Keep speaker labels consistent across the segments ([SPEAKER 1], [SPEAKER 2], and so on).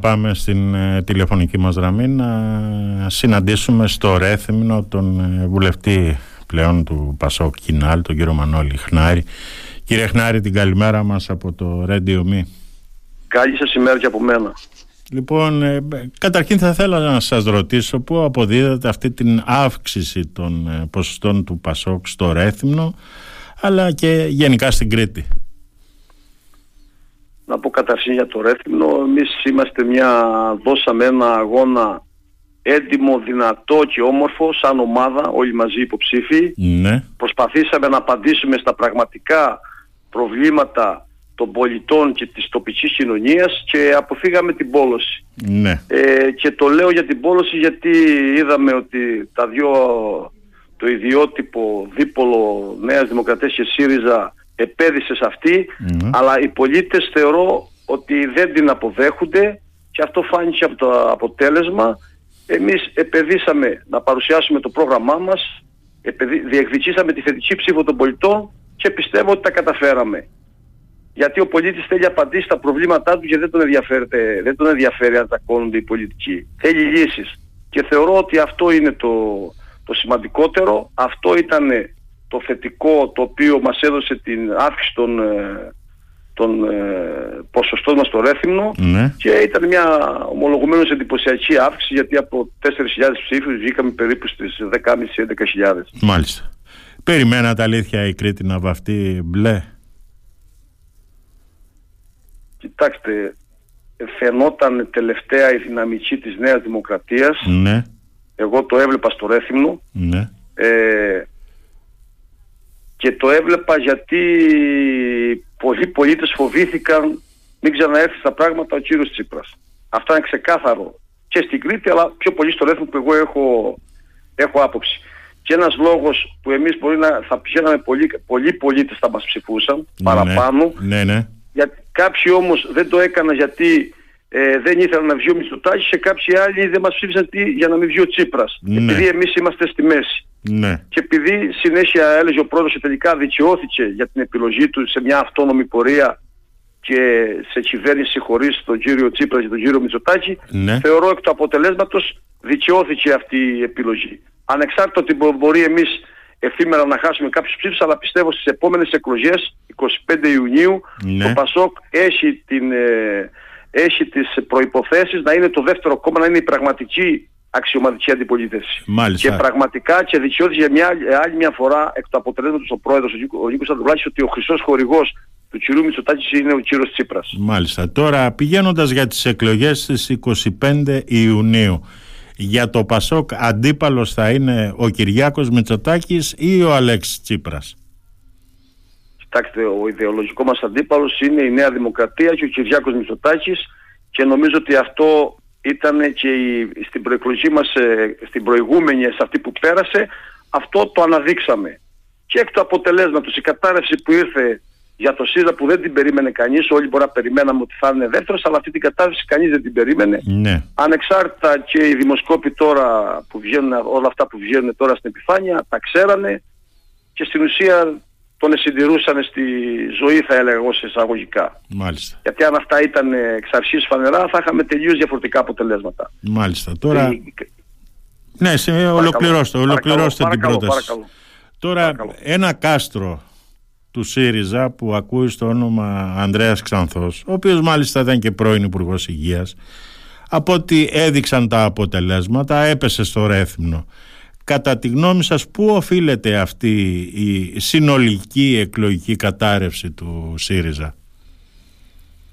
[SPEAKER 1] Πάμε στην ε, τηλεφωνική μας γραμμή να συναντήσουμε στο Ρέθυμνο τον ε, βουλευτή πλέον του Πασόκ Κινάλ, τον κύριο Μανώλη Χνάρη. Κύριε Χνάρη, την καλημέρα μας από το Radio Me.
[SPEAKER 2] Καλή σας ημέρα και από μένα.
[SPEAKER 1] Λοιπόν, ε, καταρχήν θα ήθελα να σας ρωτήσω πού αποδίδεται αυτή την αύξηση των ε, ποσοστών του Πασόκ στο Ρέθυμνο αλλά και γενικά στην Κρήτη.
[SPEAKER 2] Να πω καταρχήν για το Ρέθυμνο, εμείς είμαστε μια, δώσαμε ένα αγώνα έντιμο, δυνατό και όμορφο σαν ομάδα, όλοι μαζί υποψήφοι.
[SPEAKER 1] Ναι.
[SPEAKER 2] Προσπαθήσαμε να απαντήσουμε στα πραγματικά προβλήματα των πολιτών και της τοπικής κοινωνίας και αποφύγαμε την πόλωση.
[SPEAKER 1] Ναι.
[SPEAKER 2] Ε, και το λέω για την πόλωση γιατί είδαμε ότι τα δύο, το ιδιότυπο δίπολο Νέας Δημοκρατίας και ΣΥΡΙΖΑ επέδυσε σε αυτή,
[SPEAKER 1] Ναι.
[SPEAKER 2] αλλά οι πολίτες θεωρώ ότι δεν την αποδέχονται και αυτό φάνηκε από το αποτέλεσμα. Εμείς επεδίσαμε να παρουσιάσουμε το πρόγραμμά μας, επεδι- διεκδικήσαμε τη θετική ψήφο των πολιτών και πιστεύω ότι τα καταφέραμε. Γιατί ο πολίτης θέλει απαντήσεις στα προβλήματά του και δεν τον, ενδιαφέρεται, δεν τον ενδιαφέρει αν τακώνονται οι πολιτικοί. Θέλει λύσεις. Και θεωρώ ότι αυτό είναι το, το σημαντικότερο. Αυτό ήταν το θετικό το οποίο μας έδωσε την αύξηση των, ε, των ε, ποσοστών μας στο Ρέθυμνο
[SPEAKER 1] Ναι.
[SPEAKER 2] και ήταν μια ομολογουμένως εντυπωσιακή αύξηση γιατί από 4.000 ψήφους βγήκαμε περίπου στις 10.500-11.000.
[SPEAKER 1] Μάλιστα. Περιμένατε αλήθεια η Κρήτη να βαφτεί μπλε;
[SPEAKER 2] Κοιτάξτε, φαινόταν τελευταία η δυναμική της Νέας Δημοκρατίας.
[SPEAKER 1] Ναι.
[SPEAKER 2] Εγώ το έβλεπα στο Ρέθυμνο
[SPEAKER 1] Ναι.
[SPEAKER 2] ε, και το έβλεπα γιατί πολλοί πολίτες φοβήθηκαν μην ξαναέρθει στα πράγματα ο κύριος Τσίπρας. Αυτό είναι ξεκάθαρο και στην Κρήτη αλλά πιο πολύ στο Ρέθυμνο που εγώ έχω, έχω άποψη. Και ένας λόγος που εμείς μπορεί να θα πηγαίναμε πολλοί, πολλοί πολίτες θα μας ψηφούσαν παραπάνω
[SPEAKER 1] Ναι, ναι.
[SPEAKER 2] γιατί κάποιοι όμως δεν το έκαναν γιατί ε, δεν ήθελαν να βγει ο Μητσοτάκης και κάποιοι άλλοι δεν μας ψήφισαν τι, για να μην βγει ο Τσίπρας.
[SPEAKER 1] Ναι.
[SPEAKER 2] Επειδή εμείς είμαστε στη μέση.
[SPEAKER 1] Ναι.
[SPEAKER 2] Και επειδή συνέχεια έλεγε ο πρόεδρος και τελικά δικαιώθηκε για την επιλογή του σε μια αυτόνομη πορεία και σε κυβέρνηση χωρίς τον κύριο Τσίπρας και τον κύριο Μητσοτάκη,
[SPEAKER 1] Ναι.
[SPEAKER 2] θεωρώ εκ του αποτελέσματος δικαιώθηκε αυτή η επιλογή. Ανεξάρτητα ότι μπο- μπορεί εμείς εφήμερα να χάσουμε κάποιους ψήφους, αλλά πιστεύω στις επόμενες εκλογές, 25 Ιουνίου,
[SPEAKER 1] Ναι.
[SPEAKER 2] το ΠΑΣΟΚ έχει, την, ε, έχει τις προϋποθέσεις να είναι το δεύτερο κόμμα, να είναι η πραγματική αξιωματική αντιπολίτευση.
[SPEAKER 1] Μάλιστα.
[SPEAKER 2] Και πραγματικά και δικαιώθηκε για μια άλλη, άλλη μια φορά εκ του αποτελέσματος ο πρόεδρος, ο, Νίκο- ο Νίκος Ανδρουλάκης, ότι ο χρυσός χορηγός του κυρίου Μητσοτάκης είναι ο κύριος Τσίπρας.
[SPEAKER 1] Μάλιστα. Τώρα πηγαίνοντας για τις εκλογές στις 25 Ιουνίου για το Πασόκ αντίπαλος θα είναι ο Κυριάκος Μητσοτάκης ή ο Αλέξης Τσίπρας;
[SPEAKER 2] Κοιτάξτε, ο ιδεολογικό μας αντίπαλος είναι η Νέα Δημοκρατία και ο Κυριάκος Μητσοτάκης και νομίζω ότι αυτό ήταν και η, στην προεκλογή μας, ε, στην προηγούμενη, σε αυτή που πέρασε, αυτό το αναδείξαμε. Και εκ του αποτελέσματος η κατάρρευση που ήρθε για το ΣΥΡΑ που δεν την περίμενε κανείς, όλοι μπορεί να περιμέναμε ότι θα είναι δεύτερος, αλλά αυτή την κατάρρευση κανείς δεν την περίμενε.
[SPEAKER 1] Ναι.
[SPEAKER 2] Ανεξάρτητα και οι δημοσκόποι τώρα που βγαίνουν, όλα αυτά που βγαίνουν τώρα στην επιφάνεια, τα ξέρανε και στην ουσία τον συντηρούσαν στη ζωή θα έλεγα εγώ σε εισαγωγικά.
[SPEAKER 1] Μάλιστα.
[SPEAKER 2] Γιατί αν αυτά ήταν εξ αρχής φανερά θα είχαμε τελείως διαφορετικά αποτελέσματα.
[SPEAKER 1] Μάλιστα. Τώρα...
[SPEAKER 2] Ε,
[SPEAKER 1] Ναι, σε, ολοκληρώστε, ολοκληρώστε την
[SPEAKER 2] παρακαλώ,
[SPEAKER 1] πρόταση.
[SPEAKER 2] παρακαλώ.
[SPEAKER 1] Τώρα
[SPEAKER 2] Παρακαλώ.
[SPEAKER 1] ένα κάστρο του ΣΥΡΙΖΑ που ακούει στο όνομα Ανδρέας Ξανθός, ο οποίος μάλιστα ήταν και πρώην υπουργός Υγείας, από ό,τι έδειξαν τα αποτελέσματα έπεσε στο ρέθμνο. Κατά τη γνώμη σας πού οφείλεται αυτή η συνολική εκλογική κατάρρευση του ΣΥΡΙΖΑ;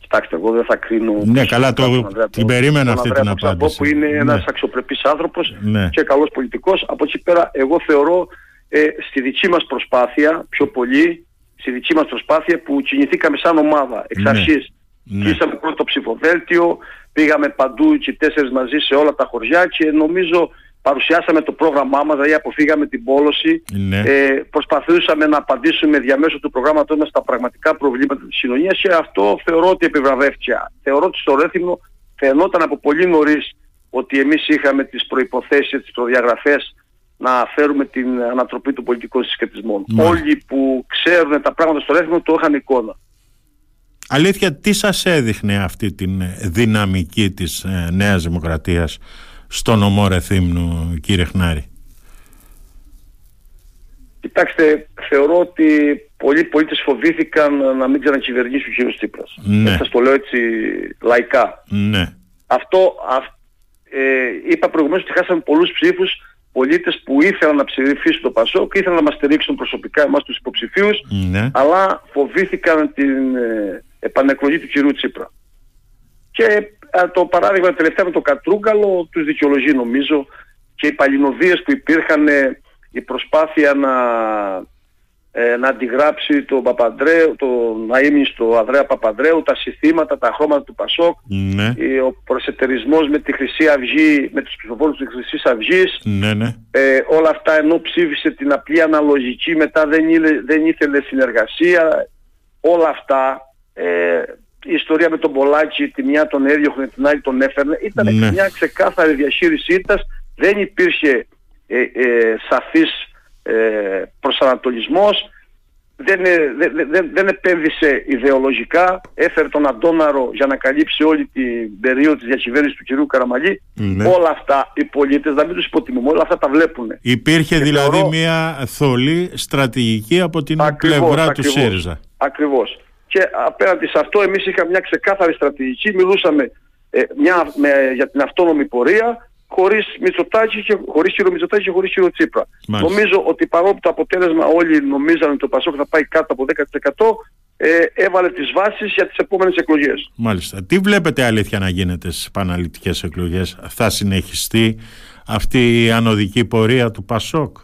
[SPEAKER 2] Κοιτάξτε, εγώ δεν θα κρίνω.
[SPEAKER 1] Ναι, καλά, το-
[SPEAKER 2] τον Ανδρέα
[SPEAKER 1] την
[SPEAKER 2] τον-
[SPEAKER 1] περίμενα
[SPEAKER 2] τον
[SPEAKER 1] αυτή
[SPEAKER 2] Ανδρέα
[SPEAKER 1] την
[SPEAKER 2] τον Ξαμπό,
[SPEAKER 1] απάντηση.
[SPEAKER 2] Που είναι
[SPEAKER 1] Ναι.
[SPEAKER 2] ένας αξιοπρεπής άνθρωπος
[SPEAKER 1] Ναι.
[SPEAKER 2] και καλός πολιτικός. Από εκεί πέρα, εγώ θεωρώ ε, στη δική μας προσπάθεια, πιο πολύ, στη δική μας προσπάθεια που κινηθήκαμε σαν ομάδα εξ
[SPEAKER 1] Ναι.
[SPEAKER 2] αρχής.
[SPEAKER 1] Ναι.
[SPEAKER 2] Κλείσαμε πρώτο ψηφοδέλτιο, πήγαμε παντού και οι τέσσερις μαζί σε όλα τα χωριά και νομίζω παρουσιάσαμε το πρόγραμμά μας, δηλαδή αποφύγαμε την πόλωση.
[SPEAKER 1] Ναι.
[SPEAKER 2] Ε, προσπαθούσαμε να απαντήσουμε διαμέσου του προγράμματός μας στα πραγματικά προβλήματα της κοινωνίας και αυτό θεωρώ ότι επιβραβεύτηκε. Θεωρώ ότι στο Ρέθυμνο φαινόταν από πολύ νωρίς ότι εμείς είχαμε τις προϋποθέσεις, τις προδιαγραφές να φέρουμε την ανατροπή των πολιτικών συσχετισμών.
[SPEAKER 1] Μάλιστα.
[SPEAKER 2] Όλοι που ξέρουν τα πράγματα στο Ρέθυμνο το είχαν εικόνα.
[SPEAKER 1] Αλήθεια, τι σας έδειχνε αυτή την δυναμική της ε, Νέας Δημοκρατίας στο νομό Ρεθύμνου, κύριε Χνάρη.
[SPEAKER 2] Κοιτάξτε, θεωρώ ότι πολλοί πολίτες φοβήθηκαν να μην ξανακυβερνήσει ο κ. Τσίπρας.
[SPEAKER 1] Ναι.
[SPEAKER 2] Σας το λέω έτσι λαϊκά.
[SPEAKER 1] Ναι.
[SPEAKER 2] Αυτό, ε, είπα προηγουμένως ότι χάσαμε πολλούς ψήφους πολίτες που ήθελαν να ψηφίσουν το Πασόκ, ήθελαν να μας στηρίξουν προσωπικά εμάς τους υποψηφίους,
[SPEAKER 1] Ναι.
[SPEAKER 2] αλλά φοβήθηκαν την ε, επανεκλογή του κυρίου Τσίπρα. Και ε, το παράδειγμα τελευταία με το Κατρούγκαλο τους δικαιολογεί νομίζω και οι παλινοδίες που υπήρχαν, ε, η προσπάθεια να, ε, να αντιγράψει τον Παπαντρέου, τον Αΐμι στο Ανδρέα Παπαντρέου, τα συστήματα, τα χρώματα του Πασόκ,
[SPEAKER 1] Ναι.
[SPEAKER 2] ε, ο προσετερισμός με τη Χρυσή Αυγή, με τους ψηφοφόρους της Χρυσής Αυγής,
[SPEAKER 1] Ναι, ναι.
[SPEAKER 2] ε, όλα αυτά ενώ ψήφισε την απλή αναλογική μετά δεν, ήλε- δεν ήθελε συνεργασία όλα αυτά ε, η ιστορία με τον Πολάκη τη μια τον έδιωχνε την άλλη τον έφερνε ήταν
[SPEAKER 1] Ναι.
[SPEAKER 2] μια ξεκάθαρη διαχείριση ήττας δεν υπήρχε ε, ε, σαφής ε, προσανατολισμός δεν, ε, δεν, δεν, δεν επένδυσε ιδεολογικά, έφερε τον Αντόναρο για να καλύψει όλη την περίοδο της διακυβέρνησης του κυρίου Καραμαλή.
[SPEAKER 1] Ναι.
[SPEAKER 2] Όλα αυτά οι πολίτες, να μην τους υποτιμούμε, όλα αυτά τα βλέπουν.
[SPEAKER 1] Υπήρχε δηλαδή
[SPEAKER 2] θεωρώ-
[SPEAKER 1] μια θολή στρατηγική από την
[SPEAKER 2] Ακριβώς,
[SPEAKER 1] πλευρά του
[SPEAKER 2] ακριβώς.
[SPEAKER 1] ΣΥΡΙΖΑ.
[SPEAKER 2] Ακριβώς. Και απέναντι σε αυτό εμείς είχαμε μια ξεκάθαρη στρατηγική, μιλούσαμε ε, μια, με, για την αυτόνομη πορεία, χωρίς Μητσοτάκη και χωρίς κύριο Μητσοτάκη και χωρίς κύριο Τσίπρα.
[SPEAKER 1] Μάλιστα.
[SPEAKER 2] Νομίζω ότι παρόλο που το αποτέλεσμα όλοι νομίζαν ότι το Πασόκ θα πάει κάτω από 10% ε, έβαλε τις βάσεις για τις επόμενες εκλογές.
[SPEAKER 1] Μάλιστα. Τι βλέπετε αλήθεια να γίνεται στις επαναληπτικές εκλογές; Θα συνεχιστεί αυτή η ανωδική πορεία του ΠΑΣΟΚ.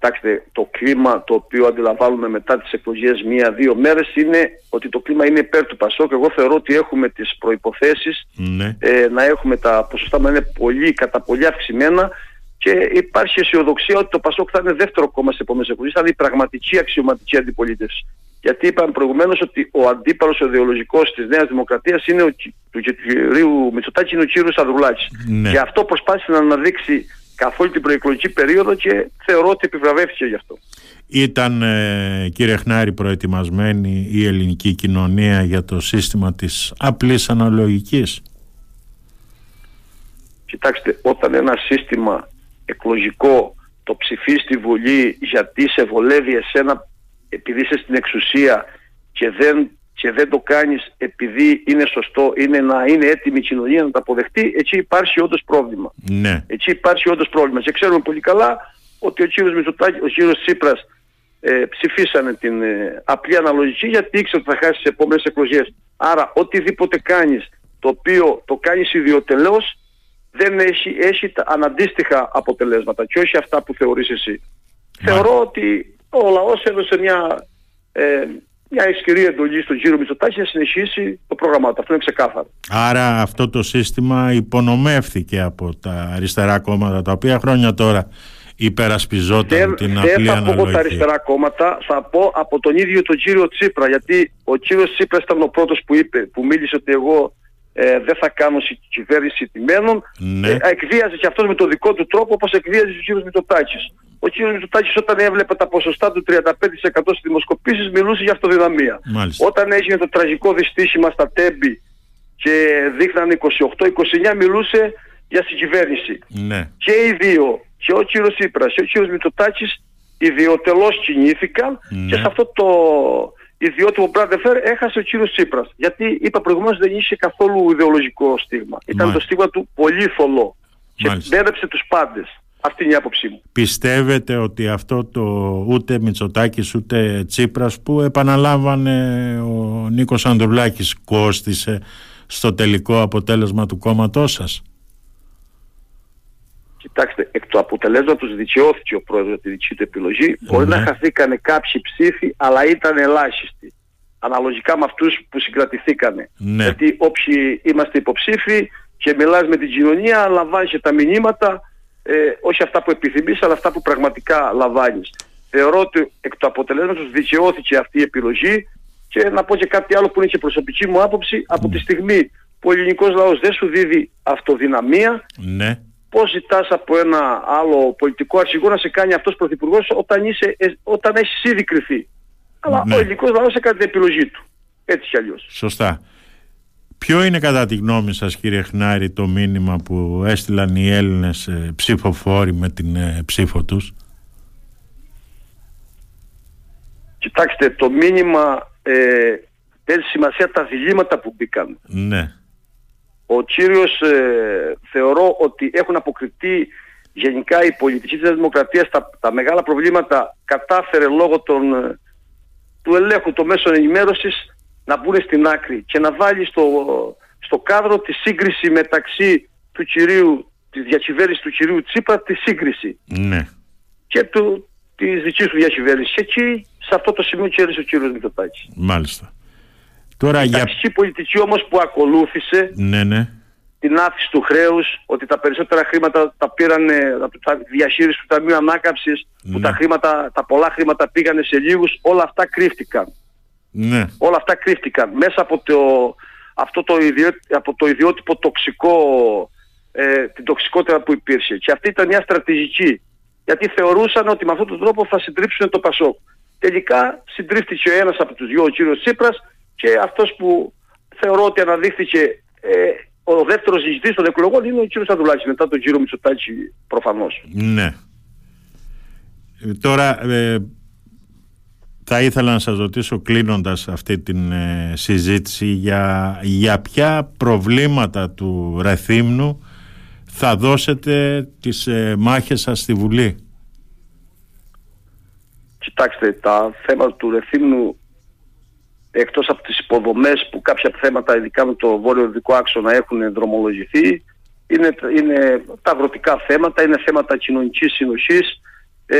[SPEAKER 2] Κοιτάξτε, το κλίμα το οποίο αντιλαμβάνουμε μετά τις εκλογές μία-δύο μέρες είναι ότι το κλίμα είναι υπέρ του Πασόκ. Εγώ θεωρώ ότι έχουμε τις προϋποθέσεις
[SPEAKER 1] Ναι.
[SPEAKER 2] ε, να έχουμε τα ποσοστά να είναι πολύ, κατά πολύ αυξημένα και υπάρχει αισιοδοξία ότι το Πασόκ θα είναι δεύτερο κόμμα σε επόμενες εκλογές, θα είναι η πραγματική αξιωματική αντιπολίτευση. Γιατί είπαμε προηγουμένως ότι ο αντίπαλος ιδεολογικός της Νέας Δημοκρατίας είναι ο, κυ- του κυρίου Μητσοτάκη, είναι ο κύριος Ανδρουλάκης.
[SPEAKER 1] Ναι.
[SPEAKER 2] Και αυτό προσπάθησε να αναδείξει καθ' όλη την προεκλογική περίοδο και θεωρώ ότι επιβραβεύτηκε γι' αυτό.
[SPEAKER 1] Ήταν ε, κύριε Χνάρη προετοιμασμένη η ελληνική κοινωνία για το σύστημα της απλής αναλογικής;
[SPEAKER 2] Κοιτάξτε, όταν ένα σύστημα εκλογικό το ψηφίσει στη Βουλή γιατί σε βολεύει εσένα επειδή είσαι στην εξουσία και δεν, και δεν το κάνεις επειδή είναι σωστό, είναι να είναι έτοιμη η κοινωνία να τα αποδεχτεί, εκεί υπάρχει όντως πρόβλημα.
[SPEAKER 1] Ναι.
[SPEAKER 2] Εκεί υπάρχει όντως πρόβλημα. Και ξέρουμε πολύ καλά ότι ο κύριος Μητσοτάκης, ο κύριος Τσίπρας ε, ψηφίσανε την ε, απλή αναλογική γιατί ήξερε ότι θα χάσει τις επόμενες εκλογές. Άρα οτιδήποτε κάνεις το οποίο το κάνεις ιδιωτελώς δεν έχει, έχει τα αναντίστοιχα αποτελέσματα και όχι αυτά που θεωρείς εσύ. Θεωρώ ότι ο λαός έδωσε μια, ε, μια ισχυρή εντολή στον κύριο Μητσοτάκη να συνεχίσει το πρόγραμμά του. Αυτό είναι ξεκάθαρο.
[SPEAKER 1] Άρα αυτό το σύστημα υπονομεύθηκε από τα αριστερά κόμματα τα οποία χρόνια τώρα υπερασπιζόταν
[SPEAKER 2] Δεν,
[SPEAKER 1] την
[SPEAKER 2] δεν
[SPEAKER 1] απλή
[SPEAKER 2] θα πω από τα
[SPEAKER 1] αναλογική.
[SPEAKER 2] αριστερά κόμματα, θα πω από τον ίδιο τον κύριο Τσίπρα. Γιατί ο κύριος Τσίπρας ήταν ο πρώτος που είπε, που μίλησε ότι εγώ ε, δεν θα κάνω συ- κυβέρνηση τιμένων.
[SPEAKER 1] Ναι.
[SPEAKER 2] Ε, εκβίαζε και αυτός με τον δικό του τρόπο όπως εκβίαζε ο κύριος Μητσοτάκης. Ο κύριος Μητσοτάκης όταν έβλεπε τα ποσοστά του 35% στις δημοσκοπήσεις μιλούσε για αυτοδυναμία.
[SPEAKER 1] Μάλιστα.
[SPEAKER 2] Όταν έγινε το τραγικό δυστύχημα στα Τέμπη και δείχναν 28-29 μιλούσε για συγκυβέρνηση
[SPEAKER 1] Ναι.
[SPEAKER 2] και οι δύο, και ο κύριος Τσίπρας και ο κύριος Μητσοτάκης ιδιωτελώς κινήθηκαν
[SPEAKER 1] Ναι.
[SPEAKER 2] και σε αυτό το ιδιότιμο μπραντεφέρ έχασε ο κύριος Τσίπρας. Γιατί είπα προηγουμένως δεν είχε καθόλου ιδεολογικό στίγμα. Ήταν
[SPEAKER 1] Μάλιστα.
[SPEAKER 2] το στίγμα του πολύ θολό και
[SPEAKER 1] Μάλιστα.
[SPEAKER 2] μπέρδεψε τους πάντες. Αυτή είναι η άποψή μου.
[SPEAKER 1] Πιστεύετε ότι αυτό το ούτε Μητσοτάκης ούτε Τσίπρας που επαναλάμβανε ο Νίκος Ανδρουλάκης κόστισε στο τελικό αποτέλεσμα του κόμματός σας;
[SPEAKER 2] Κοιτάξτε, εκ του αποτελέσματος δικαιώθηκε ο πρόεδρος για τη δική του επιλογή. Μπορεί
[SPEAKER 1] Ναι.
[SPEAKER 2] να χαθήκανε κάποιοι ψήφοι, αλλά ήταν ελάχιστοι. Αναλογικά με αυτούς που συγκρατηθήκανε.
[SPEAKER 1] Ναι.
[SPEAKER 2] Γιατί όποιοι είμαστε υποψήφοι και μιλάς με την κοινωνία, λαμβάνεις και τα μηνύματα, ε, όχι αυτά που επιθυμείς, αλλά αυτά που πραγματικά λαμβάνεις. Θεωρώ ότι εκ του αποτελέσματος δικαιώθηκε αυτή η επιλογή και να πω και κάτι άλλο που είναι και προσωπική μου άποψη, από τη στιγμή που ο ελληνικός λαός δεν σου δίδει αυτοδυναμία,
[SPEAKER 1] Ναι.
[SPEAKER 2] πώς ζητάς από ένα άλλο πολιτικό αρχηγό να σε κάνει αυτός πρωθυπουργός όταν, είσαι, ε, όταν έχεις ήδη κρυθεί; Αλλά
[SPEAKER 1] Ναι.
[SPEAKER 2] ο ελληνικός λαός έκανε την επιλογή του. έτσι κι αλλιώς.
[SPEAKER 1] Σωστά. Ποιο είναι κατά τη γνώμη σας κύριε Χνάρη το μήνυμα που έστειλαν οι Έλληνες ε, ψηφοφόροι με την ε, ψήφο τους;
[SPEAKER 2] Κοιτάξτε, το μήνυμα ε, παίζει σημασία τα διλήμματα που μπήκαν.
[SPEAKER 1] Ναι.
[SPEAKER 2] Ο κύριος ε, θεωρώ ότι έχουν αποκριθεί γενικά η πολιτική της Δημοκρατίας τα, τα μεγάλα προβλήματα κατάφερε λόγω των, ε, του ελέγχου των μέσων ενημέρωσης να μπουν στην άκρη και να βάλει στο, στο κάδρο τη σύγκριση μεταξύ του κυρίου, της διακυβέρνησης του κυρίου Τσίπρα, τη σύγκριση.
[SPEAKER 1] Ναι.
[SPEAKER 2] Και του, της δικής του διακυβέρνησης. Και εκεί, σε αυτό το σημείο κέρδισε ο κύριος Μητσοτάκης.
[SPEAKER 1] Μάλιστα. Τώρα
[SPEAKER 2] η
[SPEAKER 1] για...
[SPEAKER 2] ταξική πολιτική όμως που ακολούθησε
[SPEAKER 1] ναι, ναι.
[SPEAKER 2] την άφηση του χρέους, ότι τα περισσότερα χρήματα τα πήραν τα διαχείριση του Ταμείου Ανάκαμψης, που
[SPEAKER 1] Ναι.
[SPEAKER 2] τα, χρήματα, τα πολλά χρήματα πήγανε σε λίγους, όλα αυτά κρύφτηκαν.
[SPEAKER 1] Ναι.
[SPEAKER 2] Όλα αυτά κρύφτηκαν μέσα από το, αυτό το, ιδιό, από το ιδιότυπο τοξικό, ε, την τοξικότητα που υπήρχε. Και αυτή ήταν μια στρατηγική. Γιατί θεωρούσαν ότι με αυτόν τον τρόπο θα συντρίψουν το Πασόκ. Τελικά συντρίφτηκε ο ένας από τους δυο, ο κύριος Τσίπρας, και αυτός που θεωρώ ότι αναδείχθηκε ε, ο δεύτερος ζητητής των εκλογών είναι ο κύριος Αδουλάκης, μετά τον κύριο Μητσοτάκη προφανώς.
[SPEAKER 1] Ναι. Ε, Τώρα ε, θα ήθελα να σας ρωτήσω κλείνοντας αυτή την ε, συζήτηση για, για ποια προβλήματα του Ρεθύμνου θα δώσετε τις ε, μάχες σας στη Βουλή;
[SPEAKER 2] Κοιτάξτε, τα θέματα του Ρεθύμνου εκτός από τις υποδομές που κάποια θέματα ειδικά με το βόρειο-δυτικό άξονα έχουν δρομολογηθεί είναι, είναι τα αγροτικά θέματα, είναι θέματα κοινωνικής συνοχής ε,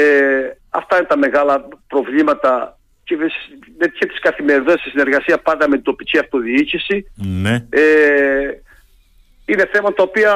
[SPEAKER 2] αυτά είναι τα μεγάλα προβλήματα και, με- και της καθημερινότητας στη συνεργασία πάντα με την τοπική αυτοδιοίκηση
[SPEAKER 1] Ναι.
[SPEAKER 2] ε, είναι θέματα τα οποία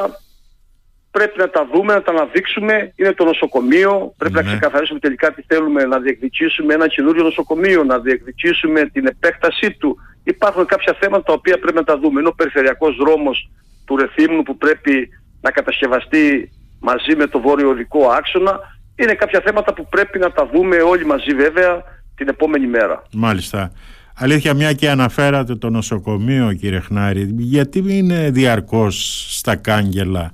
[SPEAKER 2] πρέπει να τα δούμε, να τα αναδείξουμε. Είναι το νοσοκομείο. Πρέπει να
[SPEAKER 1] Ναι.
[SPEAKER 2] ξεκαθαρίσουμε τελικά τι θέλουμε να διεκδικήσουμε ένα καινούριο νοσοκομείο, να διεκδικήσουμε την επέκτασή του. Υπάρχουν κάποια θέματα τα οποία πρέπει να τα δούμε. Είναι ο περιφερειακός δρόμος του Ρεθύμνου που πρέπει να κατασκευαστεί μαζί με το βόρειο οδικό άξονα. Είναι κάποια θέματα που πρέπει να τα δούμε όλοι μαζί βέβαια την επόμενη μέρα.
[SPEAKER 1] Μάλιστα. Αλήθεια μια και αναφέρατε το νοσοκομείο κύριε Χνάρη γιατί είναι διαρκώς στα κάγκελα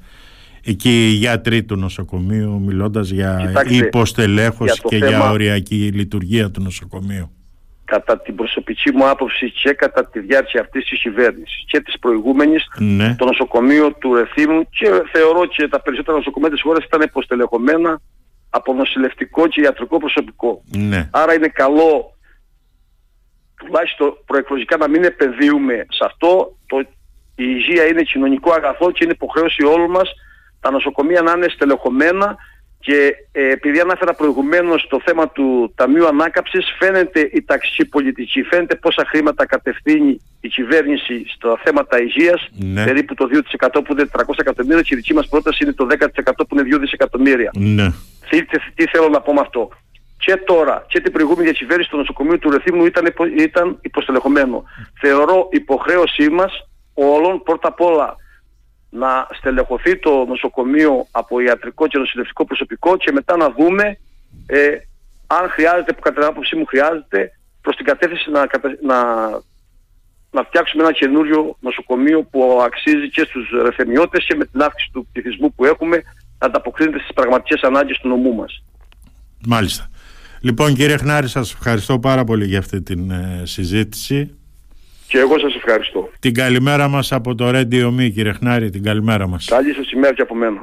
[SPEAKER 1] εκεί οι γιατροί του νοσοκομείου μιλώντας για
[SPEAKER 2] Κοιτάξτε,
[SPEAKER 1] υποστελέχωση
[SPEAKER 2] για το
[SPEAKER 1] και για
[SPEAKER 2] θέμα-
[SPEAKER 1] οριακή λειτουργία του νοσοκομείου;
[SPEAKER 2] κατά την προσωπική μου άποψη και κατά τη διάρκεια αυτής της κυβέρνησης και της προηγούμενης
[SPEAKER 1] Ναι,
[SPEAKER 2] το νοσοκομείο του Ρεθύμου και θεωρώ και τα περισσότερα νοσοκομεία της χώρας ήταν υποστελεχωμένα από νοσηλευτικό και ιατρικό προσωπικό.
[SPEAKER 1] ναι,
[SPEAKER 2] Άρα είναι καλό τουλάχιστον προεκλογικά να μην επενδύουμε σε αυτό. Το, η υγεία είναι κοινωνικό αγαθό και είναι υποχρέωση όλων μας τα νοσοκομεία να είναι στελεχωμένα και ε, επειδή ανάφερα προηγουμένως το θέμα του Ταμείου Ανάκαψης φαίνεται η ταξική πολιτική, φαίνεται πόσα χρήματα κατευθύνει η κυβέρνηση στα θέματα υγείας,
[SPEAKER 1] Ναι.
[SPEAKER 2] περίπου το 2% που είναι 300 εκατομμύρια και η δική μας πρόταση είναι το 10% που είναι 2 δισεκατομμύρια.
[SPEAKER 1] ναι,
[SPEAKER 2] Τι, τι, τι θέλω να πω με αυτό; Και τώρα και την προηγούμενη διακυβέρνηση του νοσοκομείου του Ρεθύμνου ήταν, υπο, ήταν υποστελεχωμένο. Θεωρώ υποχρέωσή μας όλων πρώτα απ' όλα να στελεχωθεί το νοσοκομείο από ιατρικό και νοσηλευτικό προσωπικό και μετά να δούμε ε, αν χρειάζεται, που κατά την άποψή μου χρειάζεται, προς την κατεύθυνση να, κατα- να, να φτιάξουμε ένα καινούριο νοσοκομείο που αξίζει και στους ρεθεμιώτες και με την αύξηση του πληθυσμού που έχουμε να ανταποκρίνεται στις πραγματικές ανάγκες του νομού μας.
[SPEAKER 1] μάλιστα. Λοιπόν κύριε Χνάρη σας ευχαριστώ πάρα πολύ για αυτή την ε, συζήτηση.
[SPEAKER 2] Και εγώ σας ευχαριστώ.
[SPEAKER 1] Την καλημέρα μας από το Radio Me κύριε Χνάρη, την καλημέρα μας.
[SPEAKER 2] Καλή σας ημέρα και από μένα.